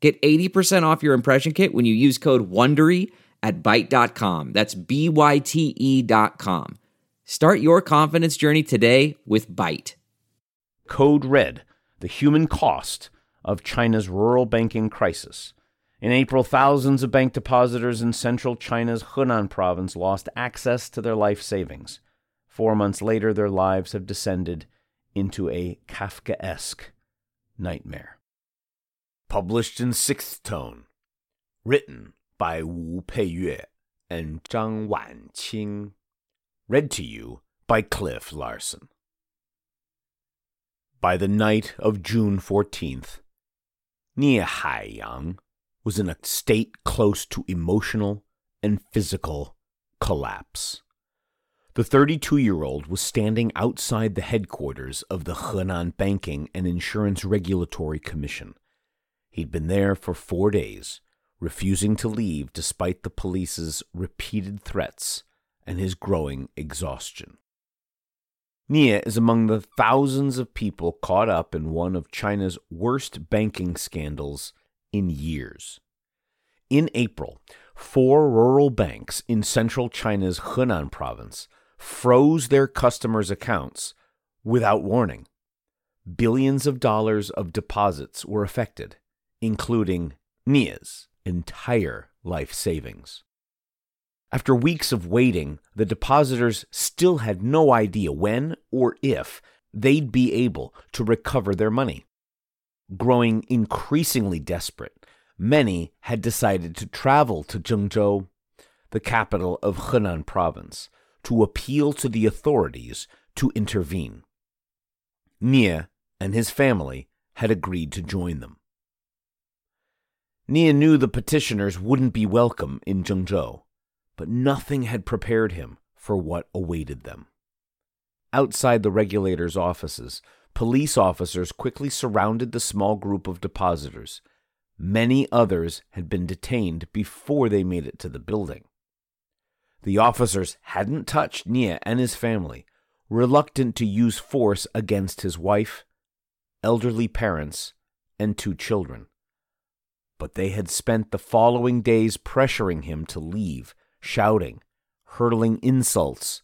Get 80% off your impression kit when you use code WONDERY at Byte.com. That's B-Y-T-E dot com. Start your confidence journey today with Byte. Code Red, the human cost of China's rural banking crisis. In April, thousands of bank depositors in central China's Henan province lost access to their life savings. Four months later, their lives have descended into a Kafkaesque nightmare. Published in sixth tone. Written by Wu Peiyue and Zhang Wanqing. Read to you by Cliff Larson. By the night of June 14th, Nie Haiyang was in a state close to emotional and physical collapse. The 32 year old was standing outside the headquarters of the Henan Banking and Insurance Regulatory Commission. He'd been there for four days, refusing to leave despite the police's repeated threats and his growing exhaustion. Nie is among the thousands of people caught up in one of China's worst banking scandals in years. In April, four rural banks in central China's Henan province froze their customers' accounts without warning. Billions of dollars of deposits were affected, including Nie's entire life savings. After weeks of waiting, the depositors still had no idea when or if they'd be able to recover their money. Growing increasingly desperate, many had decided to travel to Zhengzhou, the capital of Henan province, to appeal to the authorities to intervene. Nie and his family had agreed to join them. Nie knew the petitioners wouldn't be welcome in Zhengzhou, but nothing had prepared him for what awaited them. Outside the regulator's offices, police officers quickly surrounded the small group of depositors. Many others had been detained before they made it to the building. The officers hadn't touched Nie and his family, reluctant to use force against his wife, elderly parents, and two children but they had spent the following days pressuring him to leave, shouting, hurling insults,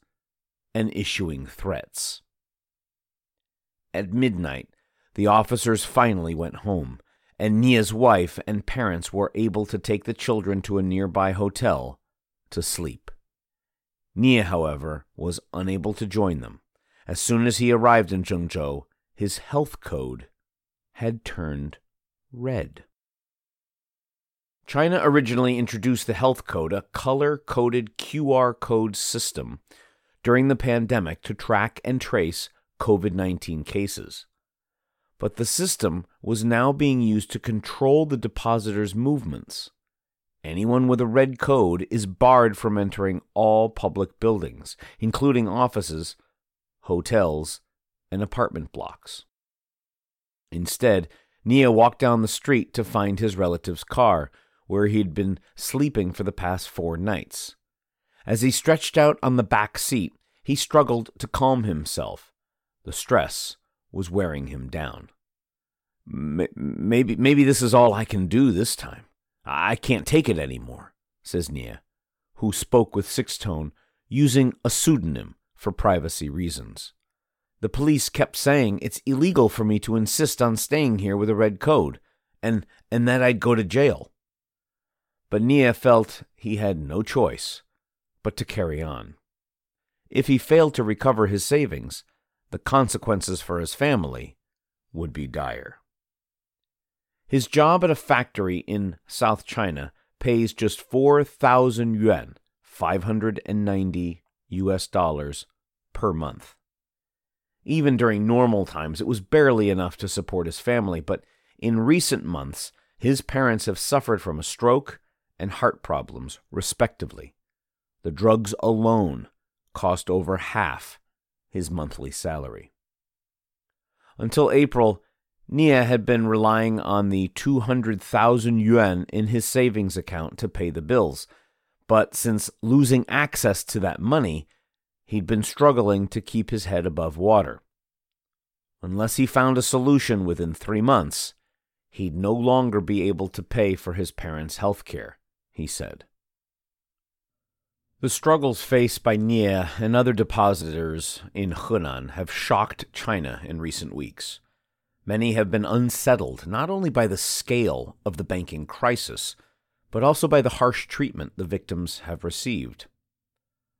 and issuing threats. At midnight, the officers finally went home, and Nie's wife and parents were able to take the children to a nearby hotel to sleep. Nie, however, was unable to join them. As soon as he arrived in Zhengzhou, his health code had turned red. China originally introduced the health code, a color coded QR code system, during the pandemic to track and trace COVID 19 cases. But the system was now being used to control the depositors' movements. Anyone with a red code is barred from entering all public buildings, including offices, hotels, and apartment blocks. Instead, Nie walked down the street to find his relative's car, where he'd been sleeping for the past four nights. As he stretched out on the back seat, he struggled to calm himself. The stress was wearing him down. Maybe, maybe this is all I can do this time. I can't take it any more, says Nie, who spoke with sixth tone, using a pseudonym for privacy reasons. The police kept saying it's illegal for me to insist on staying here with a red code, and, and that I'd go to jail. But Nie felt he had no choice but to carry on. If he failed to recover his savings, the consequences for his family would be dire. His job at a factory in South China pays just 4,000 yuan, 590 US dollars per month. Even during normal times, it was barely enough to support his family, but in recent months, his parents have suffered from a stroke and heart problems, respectively. The drugs alone cost over half his monthly salary. Until April, Nie had been relying on the 200,000 yuan in his savings account to pay the bills, but since losing access to that money, he'd been struggling to keep his head above water. Unless he found a solution within three months, he'd no longer be able to pay for his parents' health care, he said. The struggles faced by Nie and other depositors in Henan have shocked China in recent weeks. Many have been unsettled not only by the scale of the banking crisis, but also by the harsh treatment the victims have received.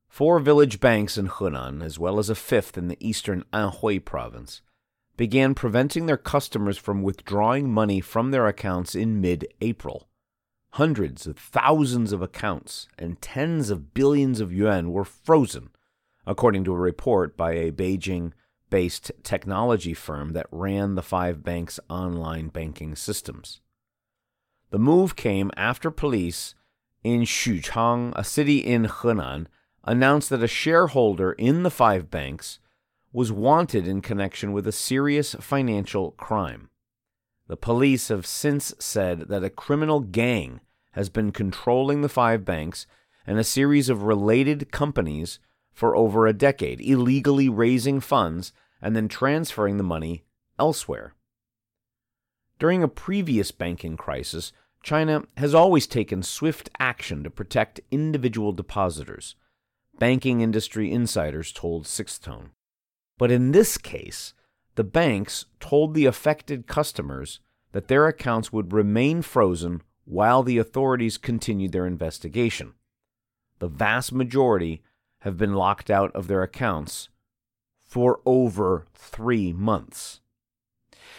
Four village banks in Henan, as well as a fifth in the eastern Anhui province, began preventing their customers from withdrawing money from their accounts in mid April. Hundreds of thousands of accounts and tens of billions of yuan were frozen, according to a report by a Beijing based technology firm that ran the five banks' online banking systems. The move came after police in Xuchang, a city in Henan, announced that a shareholder in the five banks was wanted in connection with a serious financial crime. The police have since said that a criminal gang has been controlling the five banks and a series of related companies for over a decade, illegally raising funds and then transferring the money elsewhere. During a previous banking crisis, China has always taken swift action to protect individual depositors, banking industry insiders told Sixth Tone. But in this case, the banks told the affected customers that their accounts would remain frozen while the authorities continued their investigation. The vast majority have been locked out of their accounts for over three months.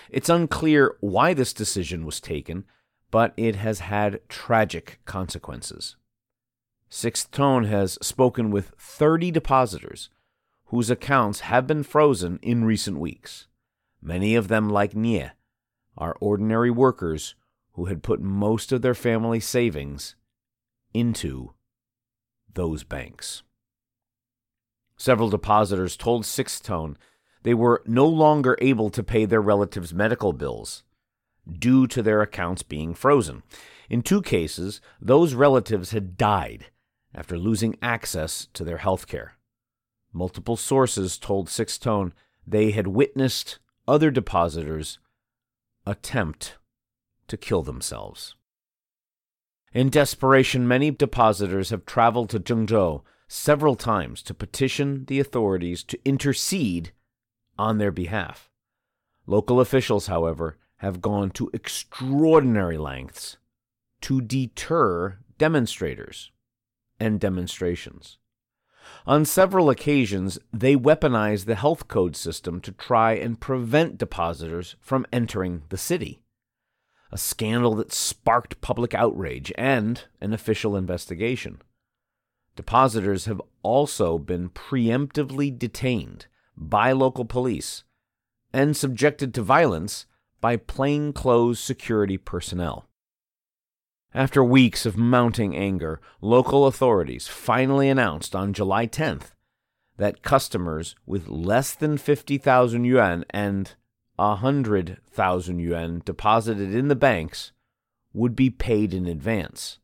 It's unclear why this decision was taken, but it has had tragic consequences. Sixth Tone has spoken with 30 depositors whose accounts have been frozen in recent weeks. Many of them, like Nie, are ordinary workers who had put most of their family savings into those banks. Several depositors told Sixth Tone they were no longer able to pay their relatives' medical bills due to their accounts being frozen. In two cases, those relatives had died after losing access to their health care. Multiple sources told Sixth Tone they had witnessed other depositors attempt to kill themselves. In desperation, many depositors have traveled to Zhengzhou several times to petition the authorities to intercede on their behalf. Local officials, however, have gone to extraordinary lengths to deter demonstrators and demonstrations. On several occasions, they weaponized the health code system to try and prevent depositors from entering the city. A scandal that sparked public outrage and an official investigation. Depositors have also been preemptively detained by local police and subjected to violence by plainclothes security personnel. After weeks of mounting anger, local authorities finally announced on July 10th that customers with less than 50,000 yuan and 100,000 yuan deposited in the banks would be paid in advance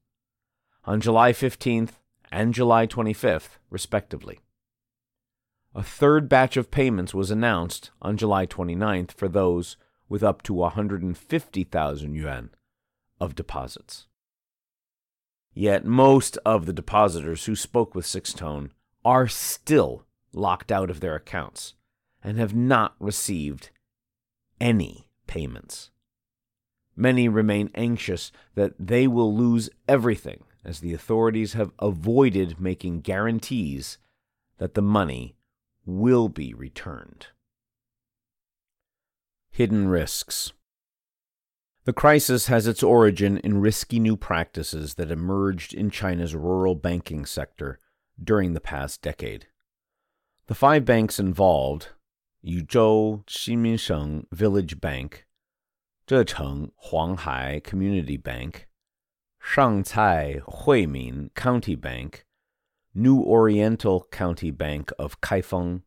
on July 15th and July 25th, respectively. A third batch of payments was announced on July 29th for those with up to 150,000 yuan of deposits. Yet most of the depositors who spoke with Sixth Tone are still locked out of their accounts and have not received any payments. Many remain anxious that they will lose everything as the authorities have avoided making guarantees that the money will be returned. Hidden risks. The crisis has its origin in risky new practices that emerged in China's rural banking sector during the past decade. The five banks involved Yuzhou Xinminsheng Village Bank, Zhecheng Huanghai Community Bank, Shangcai Huimin County Bank, New Oriental County Bank of Kaifeng,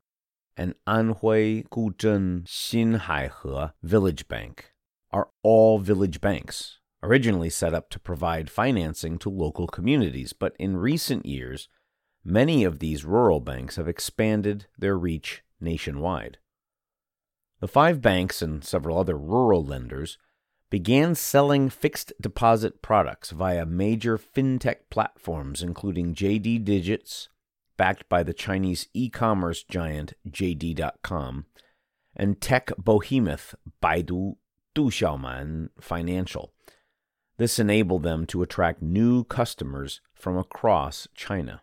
and Anhui Guzhen Xinhuaihe Village Bank are all village banks, originally set up to provide financing to local communities, but in recent years, many of these rural banks have expanded their reach nationwide. The five banks and several other rural lenders began selling fixed deposit products via major fintech platforms, including JD Digits, backed by the Chinese e commerce giant JD.com, and tech behemoth Baidu Duxiaoman Financial. This enabled them to attract new customers from across China.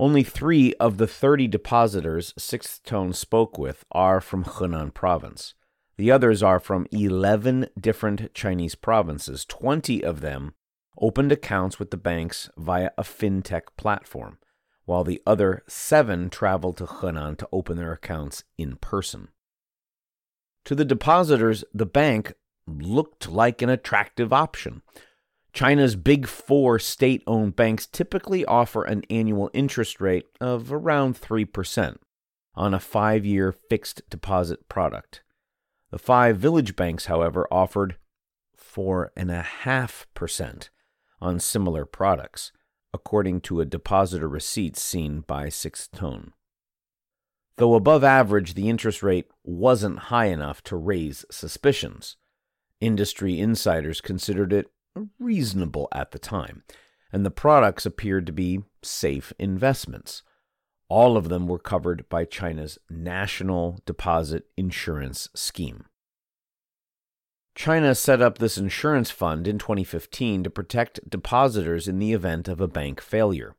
Only three of the 30 depositors Sixth Tone spoke with are from Henan province. The others are from 11 different Chinese provinces. 20 of them opened accounts with the banks via a fintech platform, while the other seven traveled to Henan to open their accounts in person. To the depositors, the bank looked like an attractive option. China's big four state owned banks typically offer an annual interest rate of around 3% on a five year fixed deposit product. The five village banks, however, offered 4.5% on similar products, according to a depositor receipt seen by Sixth Tone. Though above average, the interest rate wasn't high enough to raise suspicions. Industry insiders considered it reasonable at the time, and the products appeared to be safe investments. All of them were covered by China's National Deposit Insurance Scheme. China set up this insurance fund in 2015 to protect depositors in the event of a bank failure.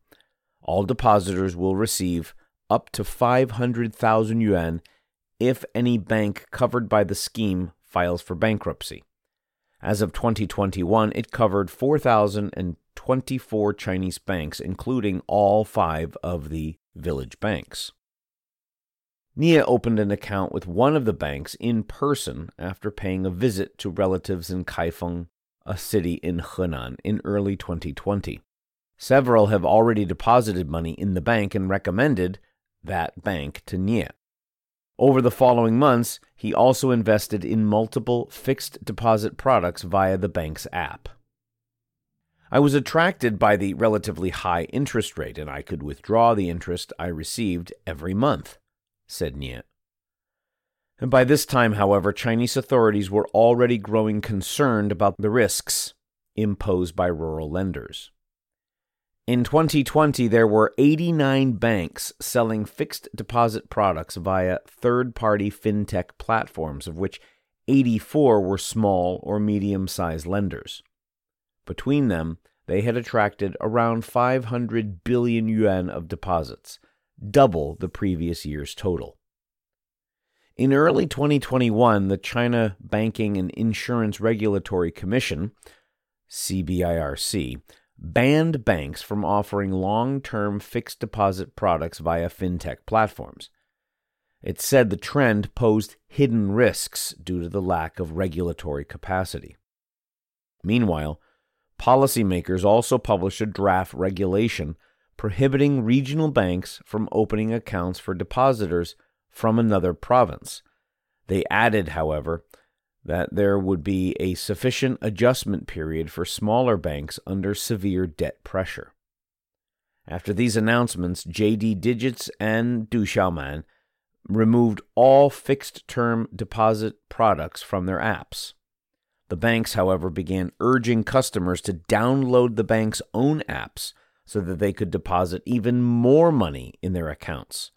All depositors will receive up to 500,000 yuan if any bank covered by the scheme files for bankruptcy. As of 2021, it covered 4,024 Chinese banks, including all five of the village banks. Nie opened an account with one of the banks in person after paying a visit to relatives in Kaifeng, a city in Henan, in early 2020. Several have already deposited money in the bank and recommended that bank to Nie. Over the following months, he also invested in multiple fixed deposit products via the bank's app. I was attracted by the relatively high interest rate, and I could withdraw the interest I received every month, said Nie. And by this time, however, Chinese authorities were already growing concerned about the risks imposed by rural lenders. In 2020, there were 89 banks selling fixed deposit products via third party fintech platforms, of which 84 were small or medium sized lenders. Between them, they had attracted around 500 billion yuan of deposits, double the previous year's total. In early 2021, the China Banking and Insurance Regulatory Commission, CBIRC, banned banks from offering long term fixed deposit products via fintech platforms. It said the trend posed hidden risks due to the lack of regulatory capacity. Meanwhile, policymakers also published a draft regulation prohibiting regional banks from opening accounts for depositors from another province. They added, however, that there would be a sufficient adjustment period for smaller banks under severe debt pressure. After these announcements, JD Digits and Duxiaoman removed all fixed term deposit products from their apps. The banks, however, began urging customers to download the bank's own apps so that they could deposit even more money in their accounts.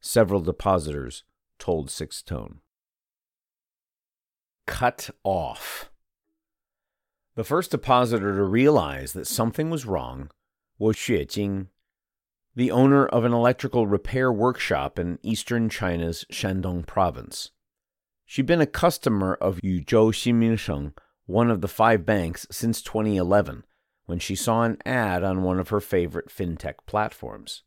Several depositors told Sixth Tone cut off. The first depositor to realize that something was wrong was Xue Jing, the owner of an electrical repair workshop in eastern China's Shandong province. She'd been a customer of Yuzhou Xinminsheng, one of the five banks, since 2011, when she saw an ad on one of her favorite fintech platforms.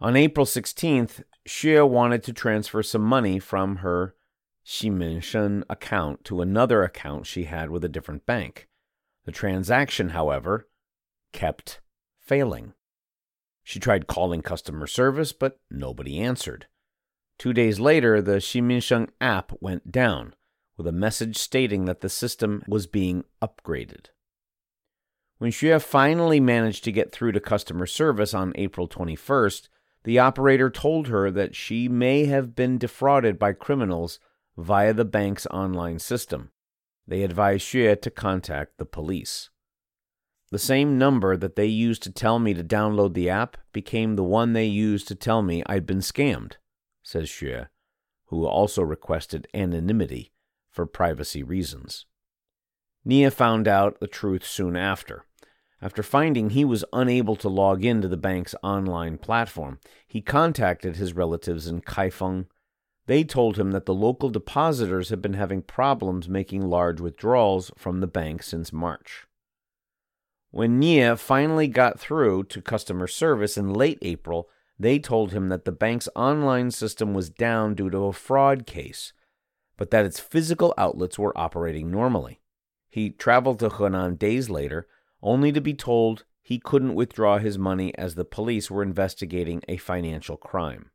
On April 16th, Xue wanted to transfer some money from her Xinminsheng account to another account she had with a different bank. The transaction, however, kept failing. She tried calling customer service, but nobody answered. Two days later, the Xinminsheng app went down with a message stating that the system was being upgraded. When Xue finally managed to get through to customer service on April 21st, the operator told her that she may have been defrauded by criminals via the bank's online system. They advised Xue to contact the police. The same number that they used to tell me to download the app became the one they used to tell me I'd been scammed, says Xue, who also requested anonymity for privacy reasons. Nie found out the truth soon after. After finding he was unable to log into the bank's online platform, he contacted his relatives in Kaifeng. They told him that the local depositors had been having problems making large withdrawals from the bank since March. When Nie finally got through to customer service in late April, they told him that the bank's online system was down due to a fraud case, but that its physical outlets were operating normally. He traveled to Henan days later only to be told he couldn't withdraw his money as the police were investigating a financial crime.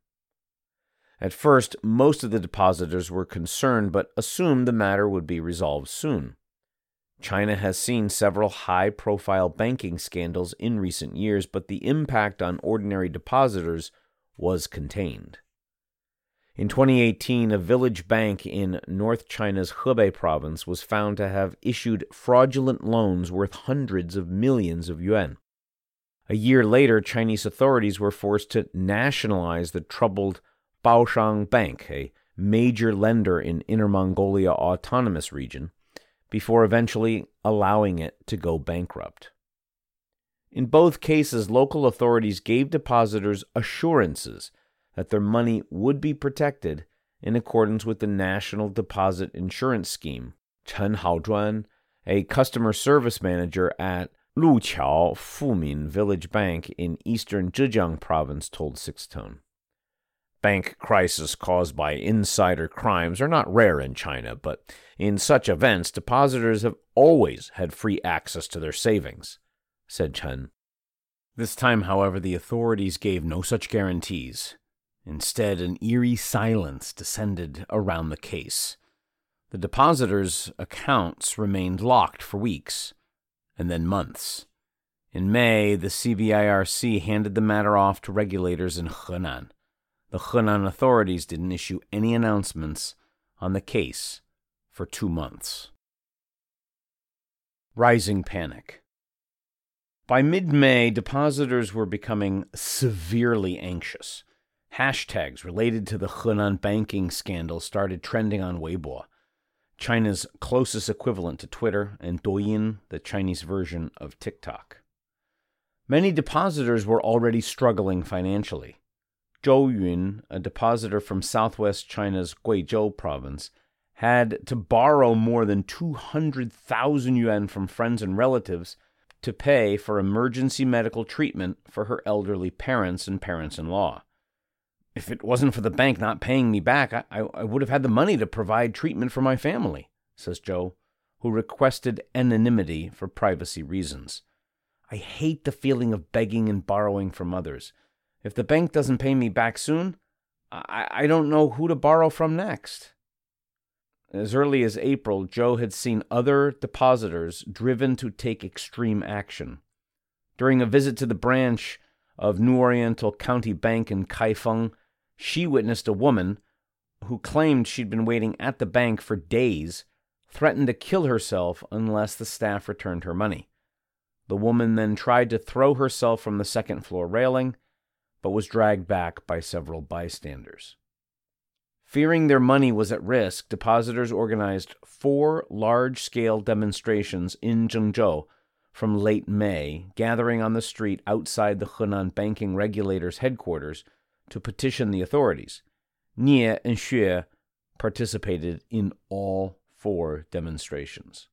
At first, most of the depositors were concerned but assumed the matter would be resolved soon. China has seen several high profile banking scandals in recent years, but the impact on ordinary depositors was contained. In 2018, a village bank in North China's Hebei province was found to have issued fraudulent loans worth hundreds of millions of yuan. A year later, Chinese authorities were forced to nationalize the troubled Baoshang Bank, a major lender in Inner Mongolia Autonomous Region, before eventually allowing it to go bankrupt. In both cases, local authorities gave depositors assurances that their money would be protected in accordance with the National Deposit Insurance Scheme. Chen Haozhuan, a customer service manager at Luqiao Fumin Village Bank in eastern Zhejiang province, told Sixth Tone. Bank crises caused by insider crimes are not rare in China, but in such events, depositors have always had free access to their savings, said Chen. This time, however, the authorities gave no such guarantees. Instead, an eerie silence descended around the case. The depositors' accounts remained locked for weeks, and then months. In May, the CBIRC handed the matter off to regulators in Henan. The Henan authorities didn't issue any announcements on the case for two months. Rising panic. By mid May, depositors were becoming severely anxious. Hashtags related to the Henan banking scandal started trending on Weibo, China's closest equivalent to Twitter, and Douyin, the Chinese version of TikTok. Many depositors were already struggling financially. Zhou Yun, a depositor from southwest China's Guizhou province, had to borrow more than 200,000 yuan from friends and relatives to pay for emergency medical treatment for her elderly parents and parents in law. If it wasn't for the bank not paying me back, I, I would have had the money to provide treatment for my family, says Zhou, who requested anonymity for privacy reasons. I hate the feeling of begging and borrowing from others. If the bank doesn't pay me back soon, I, I don't know who to borrow from next. As early as April, Zhou had seen other depositors driven to take extreme action. During a visit to the branch of New Oriental County Bank in Kaifeng, she witnessed a woman who claimed she'd been waiting at the bank for days threatened to kill herself unless the staff returned her money. The woman then tried to throw herself from the second floor railing, but was dragged back by several bystanders. Fearing their money was at risk, depositors organized four large scale demonstrations in Zhengzhou from late May, gathering on the street outside the Henan banking regulator's headquarters to petition the authorities. Nie and Xue participated in all four demonstrations.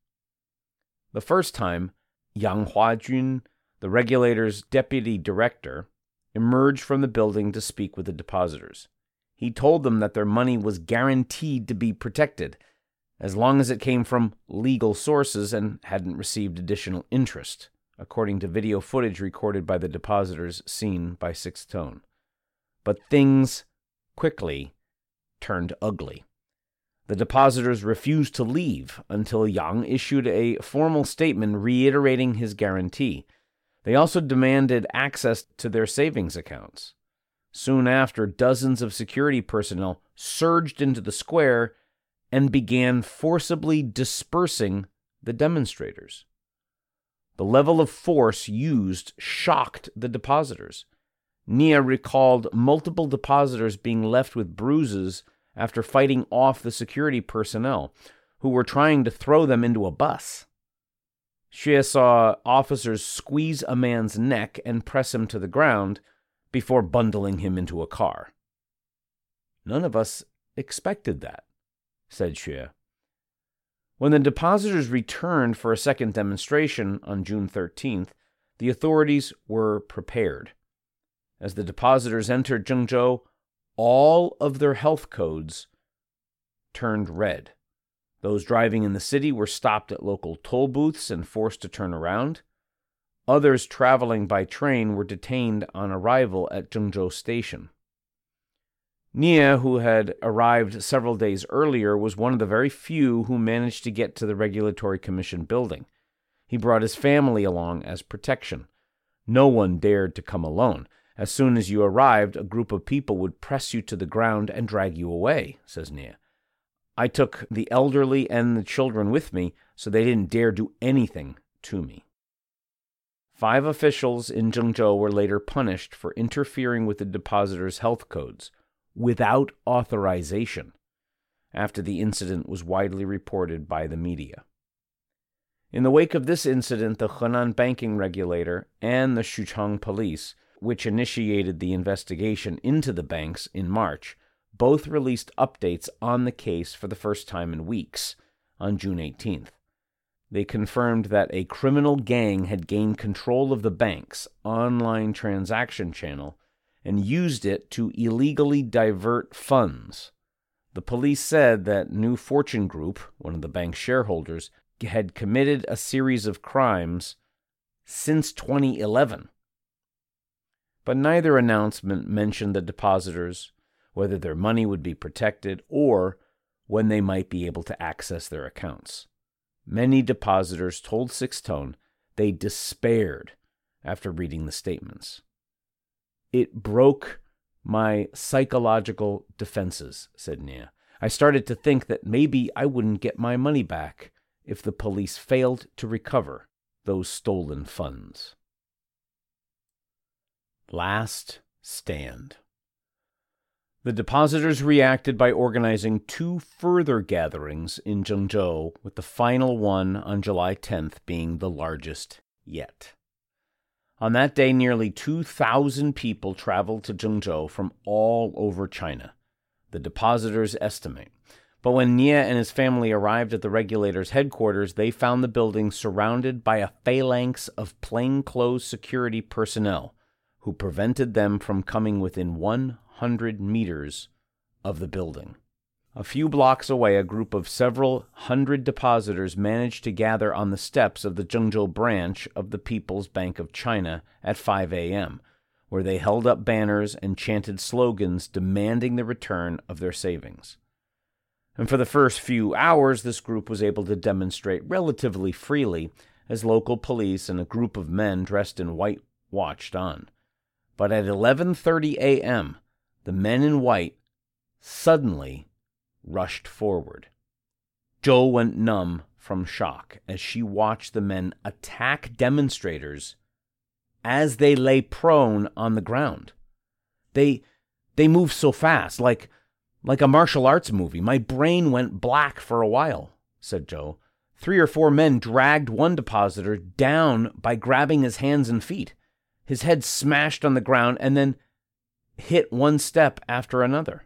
The first time, Yang Huajun, the regulator's deputy director, emerged from the building to speak with the depositors. He told them that their money was guaranteed to be protected, as long as it came from legal sources and hadn't received additional interest, according to video footage recorded by the depositors seen by Sixth Tone. But things quickly turned ugly. The depositors refused to leave until Yang issued a formal statement reiterating his guarantee. They also demanded access to their savings accounts. Soon after, dozens of security personnel surged into the square and began forcibly dispersing the demonstrators. The level of force used shocked the depositors. Nie recalled multiple depositors being left with bruises after fighting off the security personnel who were trying to throw them into a bus. Xue saw officers squeeze a man's neck and press him to the ground before bundling him into a car. None of us expected that, said Xue. When the depositors returned for a second demonstration on June 13th, the authorities were prepared. As the depositors entered Zhengzhou, all of their health codes turned red. Those driving in the city were stopped at local toll booths and forced to turn around. Others traveling by train were detained on arrival at Zhengzhou Station. Nie, who had arrived several days earlier, was one of the very few who managed to get to the Regulatory Commission building. He brought his family along as protection. No one dared to come alone. As soon as you arrived, a group of people would press you to the ground and drag you away, says Nie. I took the elderly and the children with me, so they didn't dare do anything to me. Five officials in Zhengzhou were later punished for interfering with the depositors' health codes without authorization after the incident was widely reported by the media. In the wake of this incident, the Henan banking regulator and the Xuchang police which initiated the investigation into the banks in March, both released updates on the case for the first time in weeks on June 18th. They confirmed that a criminal gang had gained control of the bank's online transaction channel and used it to illegally divert funds. The police said that New Fortune Group, one of the bank's shareholders, had committed a series of crimes since 2011 but neither announcement mentioned the depositors, whether their money would be protected, or when they might be able to access their accounts. Many depositors told Sixth Tone they despaired after reading the statements. It broke my psychological defenses, said Nie. I started to think that maybe I wouldn't get my money back if the police failed to recover those stolen funds. Last Stand. The depositors reacted by organizing two further gatherings in Zhengzhou, with the final one on July 10th being the largest yet. On that day, nearly 2,000 people traveled to Zhengzhou from all over China, the depositors estimate. But when Nie and his family arrived at the regulator's headquarters, they found the building surrounded by a phalanx of plainclothes security personnel who prevented them from coming within 100 meters of the building. A few blocks away, a group of several hundred depositors managed to gather on the steps of the Zhengzhou branch of the People's Bank of China at 5 a.m., where they held up banners and chanted slogans demanding the return of their savings. And for the first few hours, this group was able to demonstrate relatively freely as local police and a group of men dressed in white watched on. But at 11:30 a.m., the men in white suddenly rushed forward. Zhou went numb from shock as she watched the men attack demonstrators as they lay prone on the ground. They they moved so fast, like like a martial arts movie. My brain went black for a while, said Zhou. Three or four men dragged one depositor down by grabbing his hands and feet his head smashed on the ground, and then hit one step after another.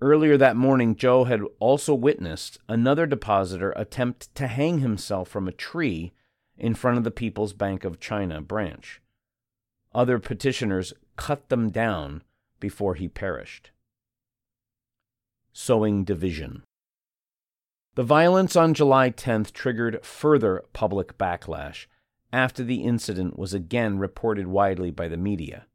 Earlier that morning, Zhou had also witnessed another depositor attempt to hang himself from a tree in front of the People's Bank of China branch. Other petitioners cut them down before he perished. Sowing division. The violence on July 10th triggered further public backlash after the incident was again reported widely by the media.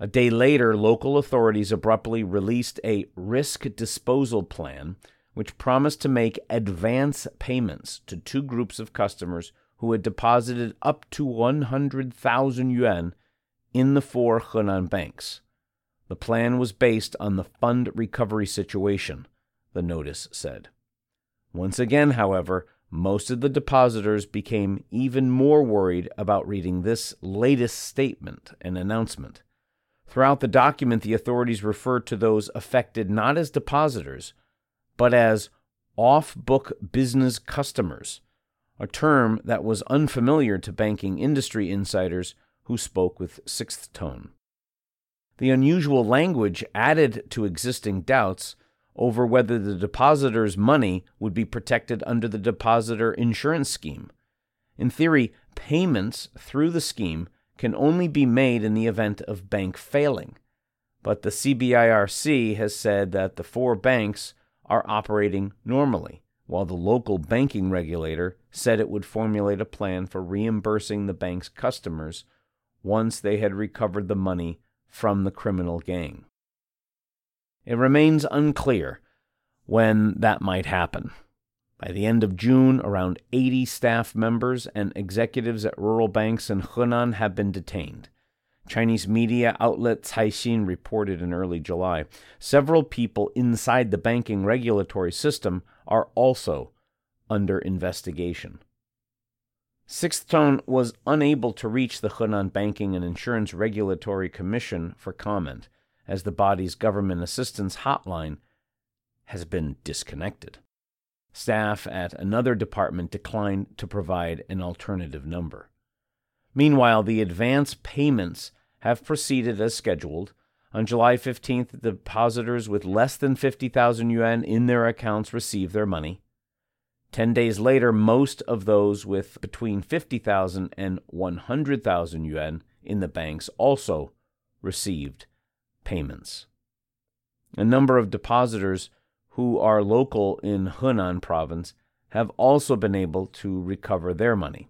A day later, local authorities abruptly released a risk disposal plan which promised to make advance payments to two groups of customers who had deposited up to 100,000 yuan in the four Henan banks. The plan was based on the fund recovery situation, the notice said. Once again, however, most of the depositors became even more worried about reading this latest statement and announcement. Throughout the document, the authorities referred to those affected not as depositors, but as off book business customers, a term that was unfamiliar to banking industry insiders who spoke with Sixth Tone. The unusual language added to existing doubts over whether the depositor's money would be protected under the depositor insurance scheme. In theory, payments through the scheme can only be made in the event of bank failing. But the CBIRC has said that the four banks are operating normally, while the local banking regulator said it would formulate a plan for reimbursing the bank's customers once they had recovered the money from the criminal gang. It remains unclear when that might happen. By the end of June, around 80 staff members and executives at rural banks in Henan have been detained. Chinese media outlet Caixin reported in early July. Several people inside the banking regulatory system are also under investigation. Sixth Tone was unable to reach the Henan Banking and Insurance Regulatory Commission for comment as the body's government assistance hotline has been disconnected. Staff at another department declined to provide an alternative number. Meanwhile, the advance payments have proceeded as scheduled. On July 15th, depositors with less than 50,000 yuan in their accounts received their money. Ten days later, most of those with between 50,000 and 100,000 yuan in the banks also received payments. A number of depositors who are local in Henan province have also been able to recover their money.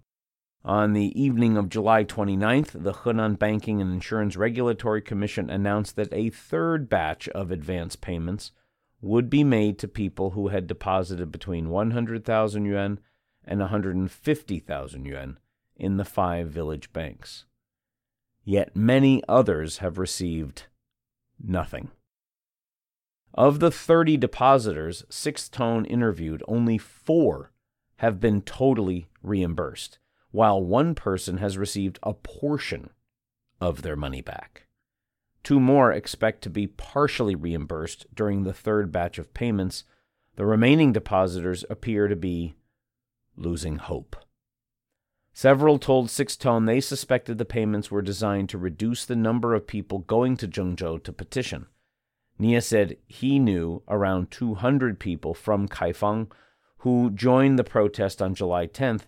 On the evening of July 29th, the Henan Banking and Insurance Regulatory Commission announced that a third batch of advance payments would be made to people who had deposited between 100,000 yuan and 150,000 yuan in the five village banks. Yet many others have received nothing. Of the 30 depositors Sixth Tone interviewed, only four have been totally reimbursed, while one person has received a portion of their money back. Two more expect to be partially reimbursed during the third batch of payments. The remaining depositors appear to be losing hope. Several told Sixth Tone they suspected the payments were designed to reduce the number of people going to Zhengzhou to petition. Nie said he knew around 200 people from Kaifeng who joined the protest on July 10th,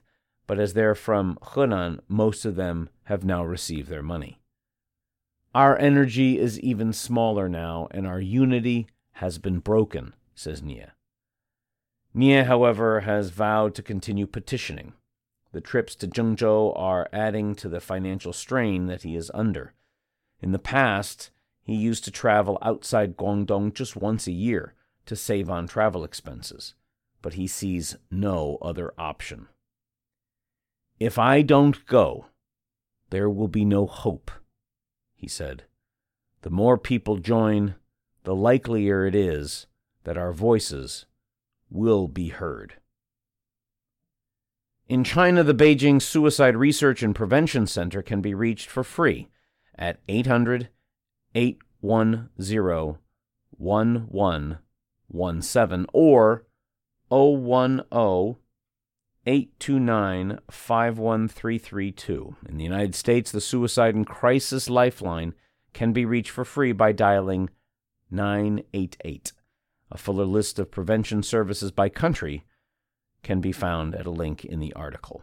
but as they're from Henan, most of them have now received their money. Our energy is even smaller now, and our unity has been broken, says Nie. Nie, however, has vowed to continue petitioning. The trips to Zhengzhou are adding to the financial strain that he is under. In the past, he used to travel outside Guangdong just once a year to save on travel expenses, but he sees no other option. If I don't go, there will be no hope, he said. The more people join, the likelier it is that our voices will be heard. In China, the Beijing Suicide Research and Prevention Center can be reached for free at 800 810 1117 or 010 829 51332. In the United States, the Suicide and Crisis Lifeline can be reached for free by dialing 988. A fuller list of prevention services by country can be found at a link in the article.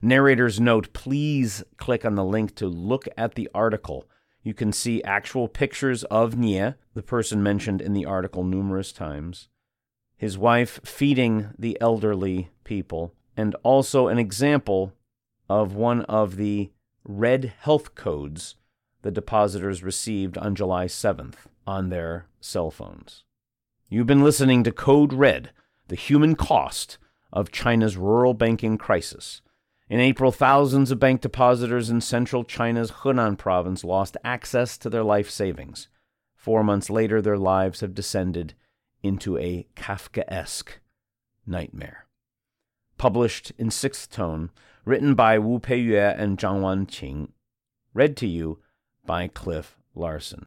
Narrator's note please click on the link to look at the article. You can see actual pictures of Nie, the person mentioned in the article numerous times, his wife feeding the elderly people, and also an example of one of the red health codes the depositors received on July 7th on their cell phones. You've been listening to Code Red, the human cost of China's rural banking crisis. In April, thousands of bank depositors in central China's Henan province lost access to their life savings. Four months later, their lives have descended into a Kafkaesque nightmare. Published in Sixth Tone, written by Wu Peiyue and Zhang Wanqing, read to you by Cliff Larson.